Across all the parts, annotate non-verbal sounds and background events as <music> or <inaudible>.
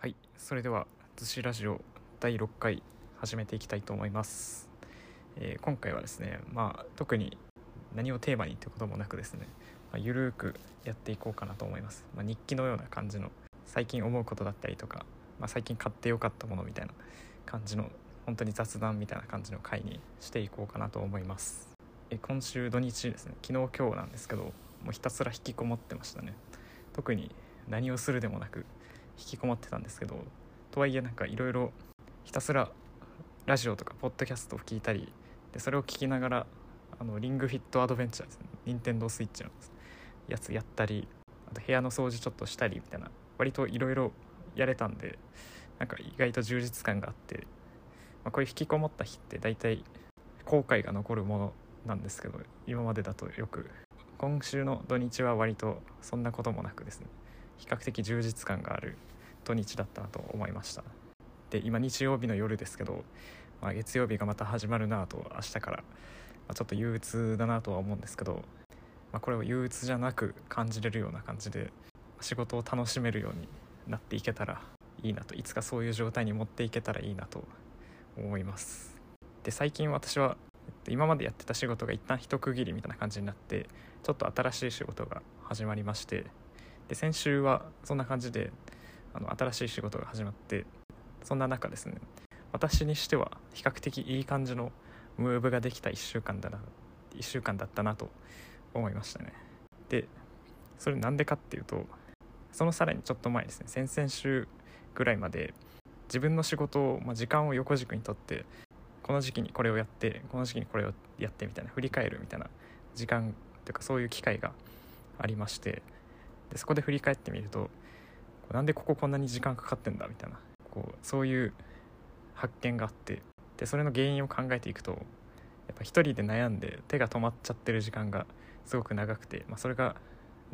はいそれでは「逗子ラジオ」第6回始めていきたいと思います、えー今回はですねまあ特に何をテーマにってこともなくですね、まあ、ゆるーくやっていこうかなと思います、まあ、日記のような感じの最近思うことだったりとか、まあ、最近買ってよかったものみたいな感じの本当に雑談みたいな感じの回にしていこうかなと思います。え今週土日ですね昨日今日なんですけどもうひたすら引きこもってましたね。特に何をするでもなく引きこもってたんですけどとはいえなんかいろいろひたすらラジオとかポッドキャストを聞いたりでそれを聞きながらあのリングフィットアドベンチャーですね。任天堂スイッチのやつやったりあと部屋の掃除ちょっとしたりみたいな割といろいろやれたんでなんか意外と充実感があって、まあ、こういう引きこもった日って大体後悔が残るものなんですけど今までだとよく今週の土日は割とそんなこともなくですね。比較的充実感がある土日だったなと思いました。で今日曜日の夜ですけど、まあ、月曜日がまた始まるなと明日から、まあ、ちょっと憂鬱だなとは思うんですけど、まあ、これを憂鬱じゃなく感じれるような感じで仕事を楽しめるようになっていけたらいいなといつかそういう状態に持っていけたらいいなと思います。で最近私は今までやってた仕事が一旦一区切りみたいな感じになってちょっと新しい仕事が始まりましてで先週はそんな感じであの新しい仕事が始まってそんな中ですね私にしては比較的いい感じのムーブができた1週間だな1週間だったなと思いましたね。でそれなんでかっていうとそのさらにちょっと前ですね先々週ぐらいまで自分の仕事を、まあ、時間を横軸にとってこの時期にこれをやってこの時期にこれをやってみたいな振り返るみたいな時間というかそういう機会がありましてでそこで振り返ってみるとなんでこここんなに時間かかってんだみたいなこうそういう発見があってでそれの原因を考えていくとやっぱ一人で悩んで手が止まっちゃってる時間がすごく長くて、まあ、それが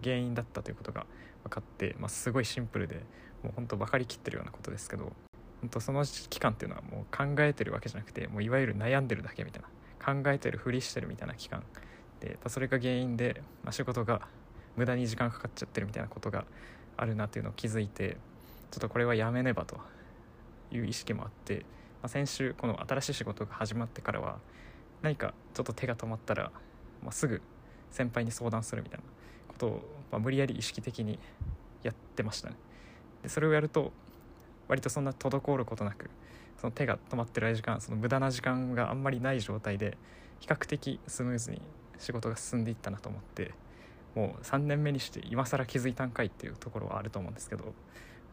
原因だったということが分かって、まあ、すごいシンプルでもう本当分かりきってるようなことですけど本当その期間っていうのはもう考えてるわけじゃなくてもういわゆる悩んでるだけみたいな考えてるふりしてるみたいな期間。でそれが原因で、まあ、仕事が無駄に時間かかっちゃってるみたいなことがあるなっていうのを気づいてちょっとこれはやめねばという意識もあって、まあ、先週この新しい仕事が始まってからは何かちょっと手が止まったら、まあ、すぐ先輩に相談するみたいなことを、まあ、無理やり意識的にやってましたね。でそれをやると割とそんな滞ることなくその手が止まってる時間その無駄な時間があんまりない状態で比較的スムーズに仕事が進んでいったなと思ってもう3年目にして今更気づいたんかいっていうところはあると思うんですけど、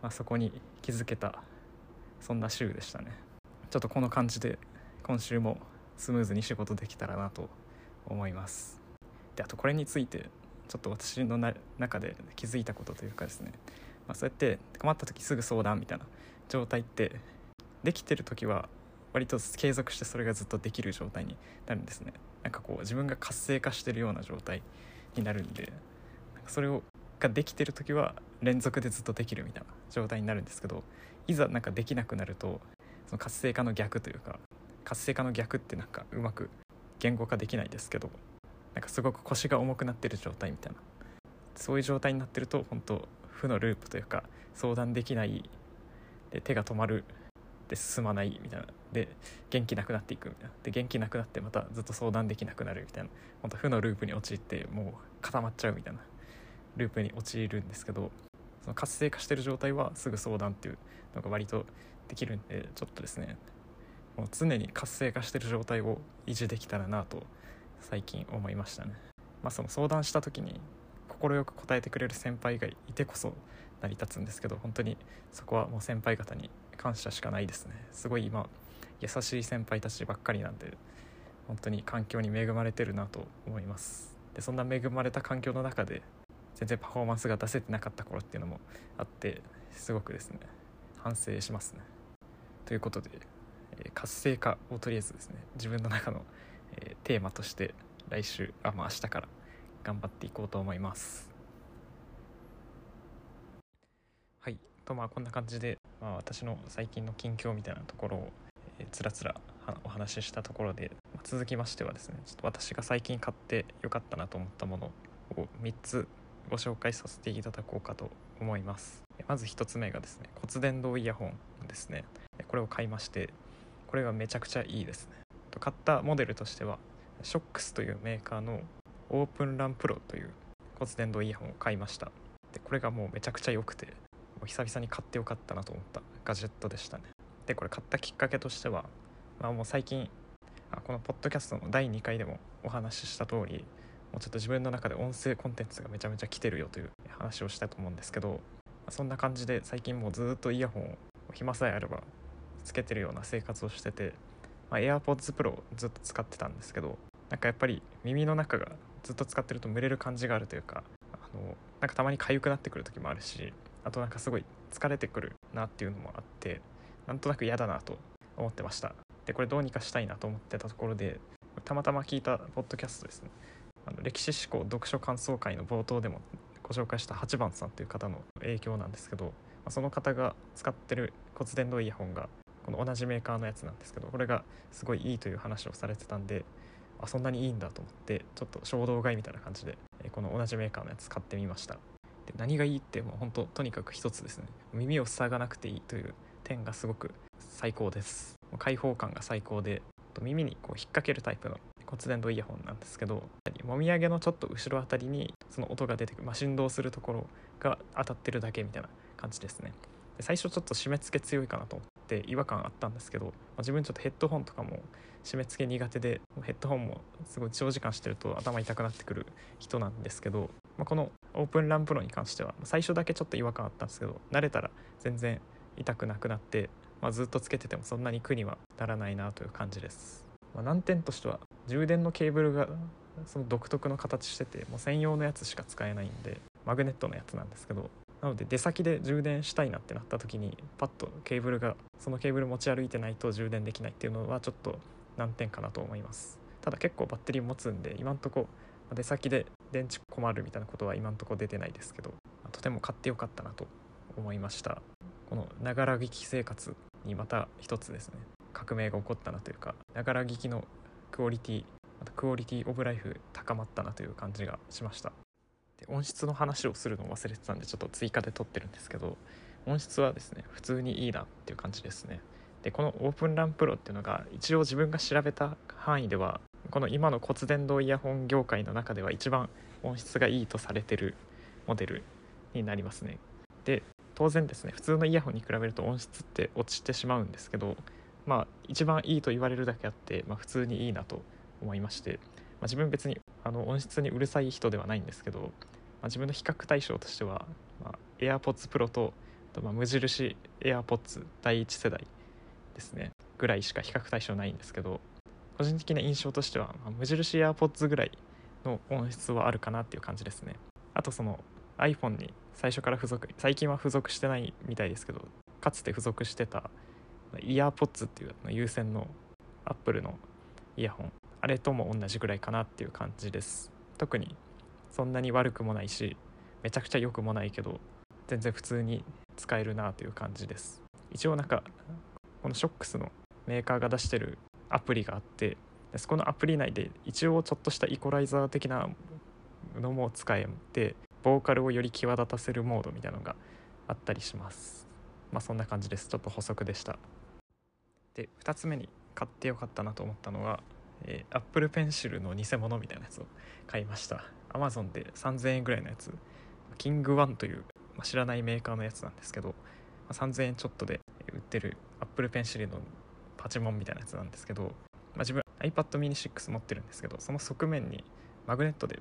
まあ、そこに気づけたそんな週でしたね。ちょっとこの感じで今週もスムーズに仕事できたらなと思います。であとこれについてちょっと私の中で気づいたことというかですね、まあ、そうやって困った時すぐ相談みたいな状態ってできてる時は割と継続してそれがずっとできる状態になるんですね。なんかこう自分が活性化してるような状態になるんでなんかそれをができてる時は連続でずっとできるみたいな状態になるんですけどいざなんかできなくなるとその活性化の逆というか活性化の逆ってなんかうまく言語化できないですけどなんかすごく腰が重くなってる状態みたいなそういう状態になってると本当負のループというか相談できないで手が止まるで進まないみたいなで元気なくなっていくみたいな。で元気なくなってまたずっと相談できなくなるみたいな。本当負のループに陥ってもう固まっちゃうみたいな。ループに陥るんですけどその活性化してる状態はすぐ相談っていうのが割とできるんでちょっとですねもう常に活性化してる状態を維持できたらなと最近思いましたね。まあ、その相談した時に快く答えてくれる先輩がいてこそ成り立つんですけど本当にそこはもう先輩方に感謝しかないですね。すごい今優しい先輩たちばっかりなんで本当に環境に恵まれてるなと思います。でそんな恵まれた環境の中で全然パフォーマンスが出せてなかった頃っていうのもあってすごくですね反省しますね。ということで、えー活性化をとりあえずですね自分の中の、えーテーマとして来週あまあ明日から頑張っていこうと思います。はい。とまあこんな感じで、まあ、私の最近の近況みたいなところを、えつらつらお話ししたところで、ま続きましてはですねちょっと私が最近買ってよかったなと思ったものを3つご紹介させていただこうかと思います。まず1つ目がですね骨伝導イヤホンですね。これを買いましてこれがめちゃくちゃいいですね。買ったモデルとしてはショックスというメーカーのオープンランプロという骨伝導イヤホンを買いました。でこれがもうめちゃくちゃ良くてもう久々に買ってよかったなと思ったガジェットでしたね。でこれ買ったきっかけとしては、まあ、もう最近このポッドキャストの第2回でもお話しした通りもうちょっと自分の中で音声コンテンツがめちゃめちゃ来てるよという話をしたと思うんですけどそんな感じで最近もうずっとイヤホンを暇さえあればつけてるような生活をしてて、まあ、AirPods Pro をずっと使ってたんですけどなんかやっぱり耳の中がずっと使ってると蒸れる感じがあるというかあのなんかたまに痒くなってくる時もあるしあとなんかすごい疲れてくるなっていうのもあってなんとなく嫌だなと思ってました。でこれどうにかしたいなと思ってたところでたまたま聞いたポッドキャストですね。あの歴史思考読書感想会の冒頭でもご紹介した8番さんという方の影響なんですけど、まあ、その方が使ってる骨伝導イヤホンがこの同じメーカーのやつなんですけどこれがすごいいいという話をされてたんであそんなにいいんだと思ってちょっと衝動買いみたいな感じでこの同じメーカーのやつ買ってみました。で何がいいってもう本当とにかく一つですね。耳を塞がなくていいという点がすごく最高です。開放感が最高で耳にこう引っ掛けるタイプの骨伝導イヤホンなんですけどもみあげのちょっと後ろあたりにその音が出てくる、まあ、振動するところが当たってるだけみたいな感じですね。で最初ちょっと締め付け強いかなと思って違和感あったんですけど、まあ、自分ちょっとヘッドホンとかも締め付け苦手でヘッドホンもすごい長時間してると頭痛くなってくる人なんですけど、まあ、このオープンランプロに関しては最初だけちょっと違和感あったんですけど慣れたら全然痛くなくなってまあ、ずっとつけててもそんなに苦にはならないなという感じです、まあ、難点としては充電のケーブルがその独特の形しててもう専用のやつしか使えないんでマグネットのやつなんですけどなので出先で充電したいなってなった時にパッとケーブルがそのケーブル持ち歩いてないと充電できないっていうのはちょっと難点かなと思います。ただ結構バッテリー持つんで今んとこ出先で電池困るみたいなことは今んとこ出てないですけどとても買ってよかったなと思いました。このながら聞き生活にまた一つですね。革命が起こったなというかながら聞きのクオリティまたクオリティオブライフ高まったなという感じがしました。で音質の話をするのを忘れてたんでちょっと追加で撮ってるんですけど音質はですね普通にいいなっていう感じですね。でこのオープンランプロっていうのが一応自分が調べた範囲ではこの今の骨伝導イヤホン業界の中では一番音質がいいとされてるモデルになりますね。で当然ですね普通のイヤホンに比べると音質って落ちてしまうんですけどまあ一番いいと言われるだけあって、まあ、普通にいいなと思いまして、まあ、自分別にあの音質にうるさい人ではないんですけど、まあ、自分の比較対象としては、まあ、AirPods Pro とと、ま、無印 AirPods 第1世代ですねぐらいしか比較対象ないんですけど個人的な印象としては、ま、無印 AirPods ぐらいの音質はあるかなっていう感じですね。あとその iPhone に最初から付属最近は付属してないみたいですけどかつて付属してたイヤーポッツっていう有線の Apple のイヤホンあれとも同じぐらいかなっていう感じです。特にそんなに悪くもないしめちゃくちゃ良くもないけど全然普通に使えるなという感じです。一応なんかこの SHOX のメーカーが出してるアプリがあってそこのアプリ内で一応ちょっとしたイコライザー的なのも使えてボーカルをより際立たせるモードみたいなのがあったりします。まあそんな感じです。ちょっと補足でした。で2つ目に買ってよかったなと思ったのは、えー、Apple Pencil の偽物みたいなやつを買いました。Amazon で3000円ぐらいのやつ。キングワンという、まあ、知らないメーカーのやつなんですけど、まあ、3000円ちょっとで売ってる Apple Pencil のパチモンみたいなやつなんですけど、まあ、自分 iPad mini 6持ってるんですけどその側面にマグネットで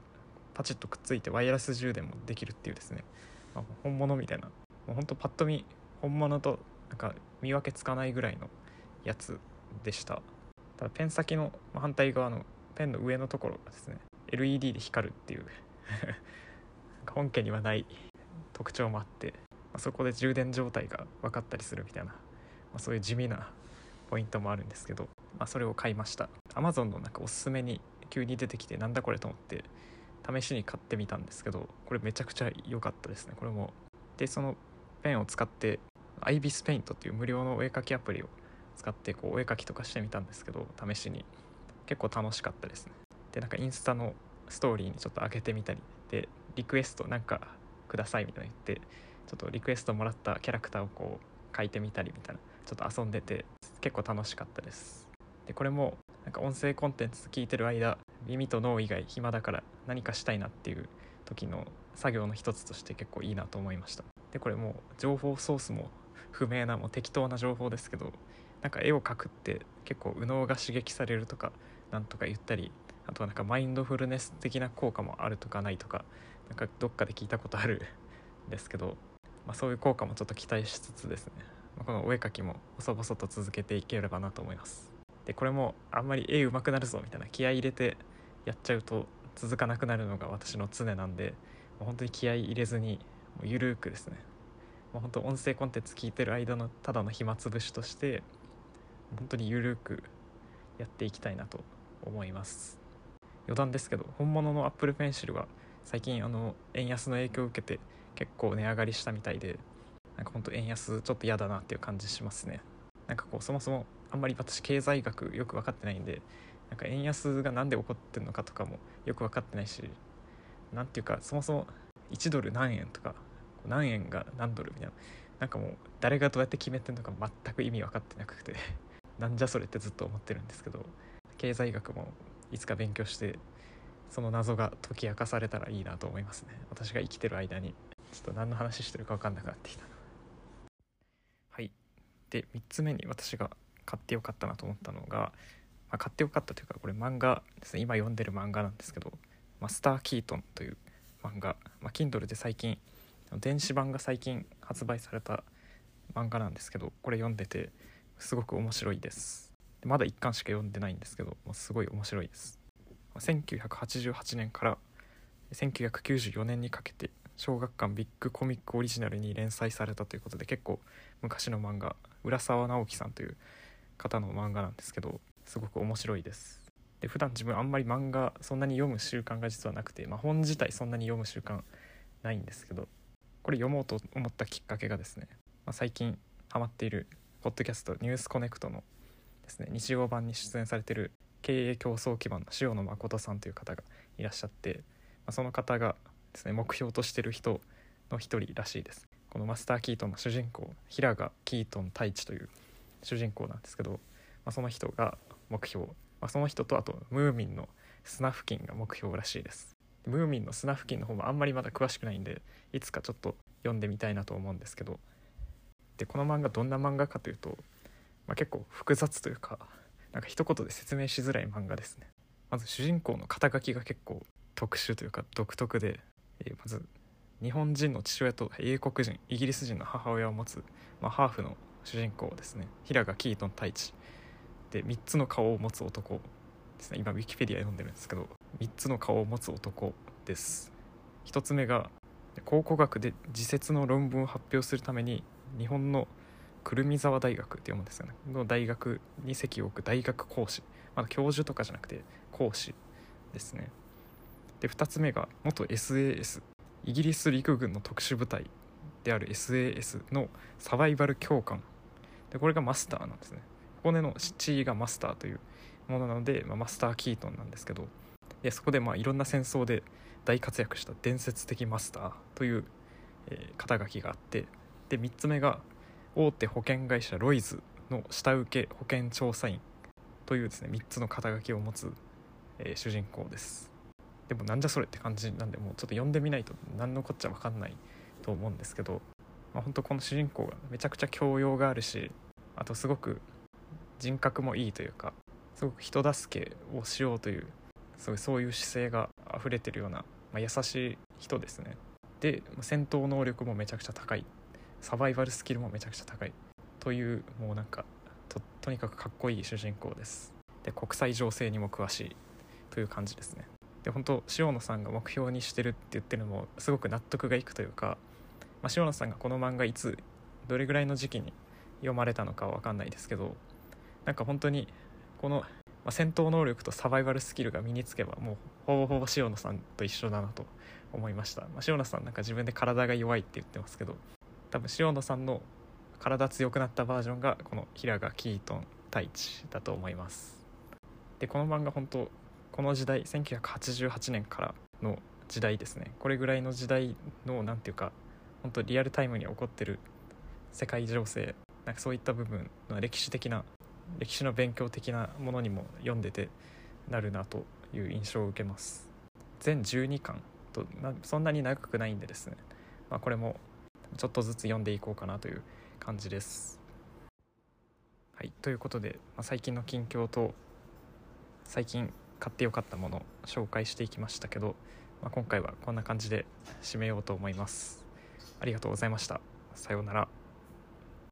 パチッとくっついてワイヤレス充電もできるっていうですね、まあ、本物みたいな。もうほんとパッと見本物となんか見分けつかないぐらいのやつでした。ただペン先の反対側のペンの上のところがですね LED で光るっていう。本家にはない特徴もあって、まあ、そこで充電状態が分かったりするみたいな、まあ、そういう地味なポイントもあるんですけど、まあ、それを買いました。Amazon のなんかおすすめに急に出てきてなんだこれと思って試しに買ってみたんですけどこれめちゃくちゃ良かったですね。これも。でそのペンを使ってアイビスペイントっていう無料のお絵かきアプリを使ってこうお絵かきとかしてみたんですけど試しに。結構楽しかったですね。でなんかインスタのストーリーにちょっと開けてみたりでリクエストなんかくださいみたいな言ってちょっとリクエストもらったキャラクターをこう書いてみたりみたいなちょっと遊んでて結構楽しかったです。でこれもなんか音声コンテンツ聞いてる間耳と脳以外暇だから何かしたいなっていう時の作業の一つとして結構いいなと思いました。でこれもう情報ソースも不明なもう適当な情報ですけどなんか絵を描くって結構右脳が刺激されるとかなんとか言ったりあとはなんかマインドフルネス的な効果もあるとかないとかなんかどっかで聞いたことあるんですけど、まあ、そういう効果もちょっと期待しつつですね、まあ、このお絵描きも細々と続けていければなと思います。でこれもあんまり絵上手くなるぞみたいな気合い入れてやっちゃうと続かなくなるのが私の常なんで本当に気合い入れずにもうゆるくですね。もう本当音声コンテンツ聞いてる間のただの暇つぶしとして本当にゆるくやっていきたいなと思います。余談ですけど本物の Apple Pencil は最近あの円安の影響を受けて結構値上がりしたみたいでなんか本当円安ちょっと嫌だなっていう感じしますね。なんかこうそもそもあんまり私経済学よく分かってないんでなんか円安が何で起こってるのかとかもよく分かってないし何ていうかそもそも1ドル何円とか何円が何ドルみたいななんかもう誰がどうやって決めてるのか全く意味分かってなくて <laughs> なんじゃそれってずっと思ってるんですけど経済学もいつか勉強してその謎が解き明かされたらいいなと思いますね。私が生きてる間にちょっと何の話してるか分かんなくなってきたはい。で3つ目に私が買ってよかったなと思ったのが、まあ、買ってよかったというかこれ漫画ですね。今読んでる漫画なんですけど「マスター・キートン」という漫画、まあ、Kindle で最近電子版が最近発売された漫画なんですけどこれ読んでてすごく面白いです。まだ1巻しか読んでないんですけどもうすごい面白いです。1988年から1994年にかけて小学館ビッグコミックオリジナルに連載されたということで結構昔の漫画浦沢直樹さんという方の漫画なんですけどすごく面白いです。で普段自分あんまり漫画そんなに読む習慣が実はなくて、まあ、本自体そんなに読む習慣ないんですけどこれ読もうと思ったきっかけがですね、まあ、最近ハマっているポッドキャスト「ニュースコネクト」のですね日曜版に出演されてる経営競争基盤の塩野誠さんという方がいらっしゃって、まあ、その方がですね目標としてる人の一人らしいです。このマスター・キートンの主人公平賀キートン太一という主人公なんですけど、まあ、その人が目標、まあ、その人とあとムーミンの砂付近が目標らしいです。ムーミンの砂付近の方もあんまりまだ詳しくないんでいつかちょっと読んでみたいなと思うんですけど。でこの漫画どんな漫画かというと、まあ、結構複雑というかなんか一言で説明しづらい漫画ですね。まず主人公の肩書きが結構特殊というか独特で、えー、まず日本人の父親と英国人イギリス人の母親を持つ、まあ、ハーフの主人公ですね。平賀キートン太一。で3つの顔を持つ男ですね。今ウィキペディア読んでるんですけど3つの顔を持つ男です。1つ目が考古学で自説の論文を発表するために日本の久留米沢大学って読むんですよね。の大学に籍を置く大学講師。まだ教授とかじゃなくて講師ですね。で2つ目が元 SAS イギリス陸軍の特殊部隊である SAS のサバイバル教官。でこれがマスターなんですね。ここでの地がマスターというものなので、まあ、マスター・キートンなんですけどでそこでまあいろんな戦争で大活躍した伝説的マスターという、えー、肩書きがあってで3つ目が大手保険会社ロイズの下請け保険調査員というですね3つの肩書きを持つ、えー、主人公です。でもなんじゃそれって感じなんでもうちょっと読んでみないと何のこっちゃ分かんないと思うんですけど、まあ、本当この主人公がめちゃくちゃ教養があるしあとすごく人格もいいというかすごく人助けをしようというそうそういう姿勢が溢れてるような、まあ、優しい人ですね。で戦闘能力もめちゃくちゃ高いサバイバルスキルもめちゃくちゃ高いというもうなんかととにかくかっこいい主人公です。で国際情勢にも詳しいという感じですね。で本当塩野さんが目標にしてるって言ってるのもすごく納得がいくというか、まあ、塩野さんがこの漫画いつどれぐらいの時期に読まれたのかは分かんないですけどなんか本当にこの、まあ、戦闘能力とサバイバルスキルが身につけばもうほぼほぼ塩野さんと一緒だなと思いました、まあ、塩野さんなんか自分で体が弱いって言ってますけど多分塩野さんの体強くなったバージョンがこの平賀キートン太一だと思います。でこの漫画本当この時代1988年からの時代ですね。これぐらいの時代の何ていうか本当リアルタイムに起こってる世界情勢なんかそういった部分の歴史的な歴史の勉強的なものにも読んでてなるなという印象を受けます。全12巻と、まあ、そんなに長くないんでですね、まあ、これもちょっとずつ読んでいこうかなという感じです。はいということで、まあ、最近の近況と最近買ってよかったもの紹介していきましたけど、まあ、今回はこんな感じで締めようと思います。ありがとうございました。さようなら。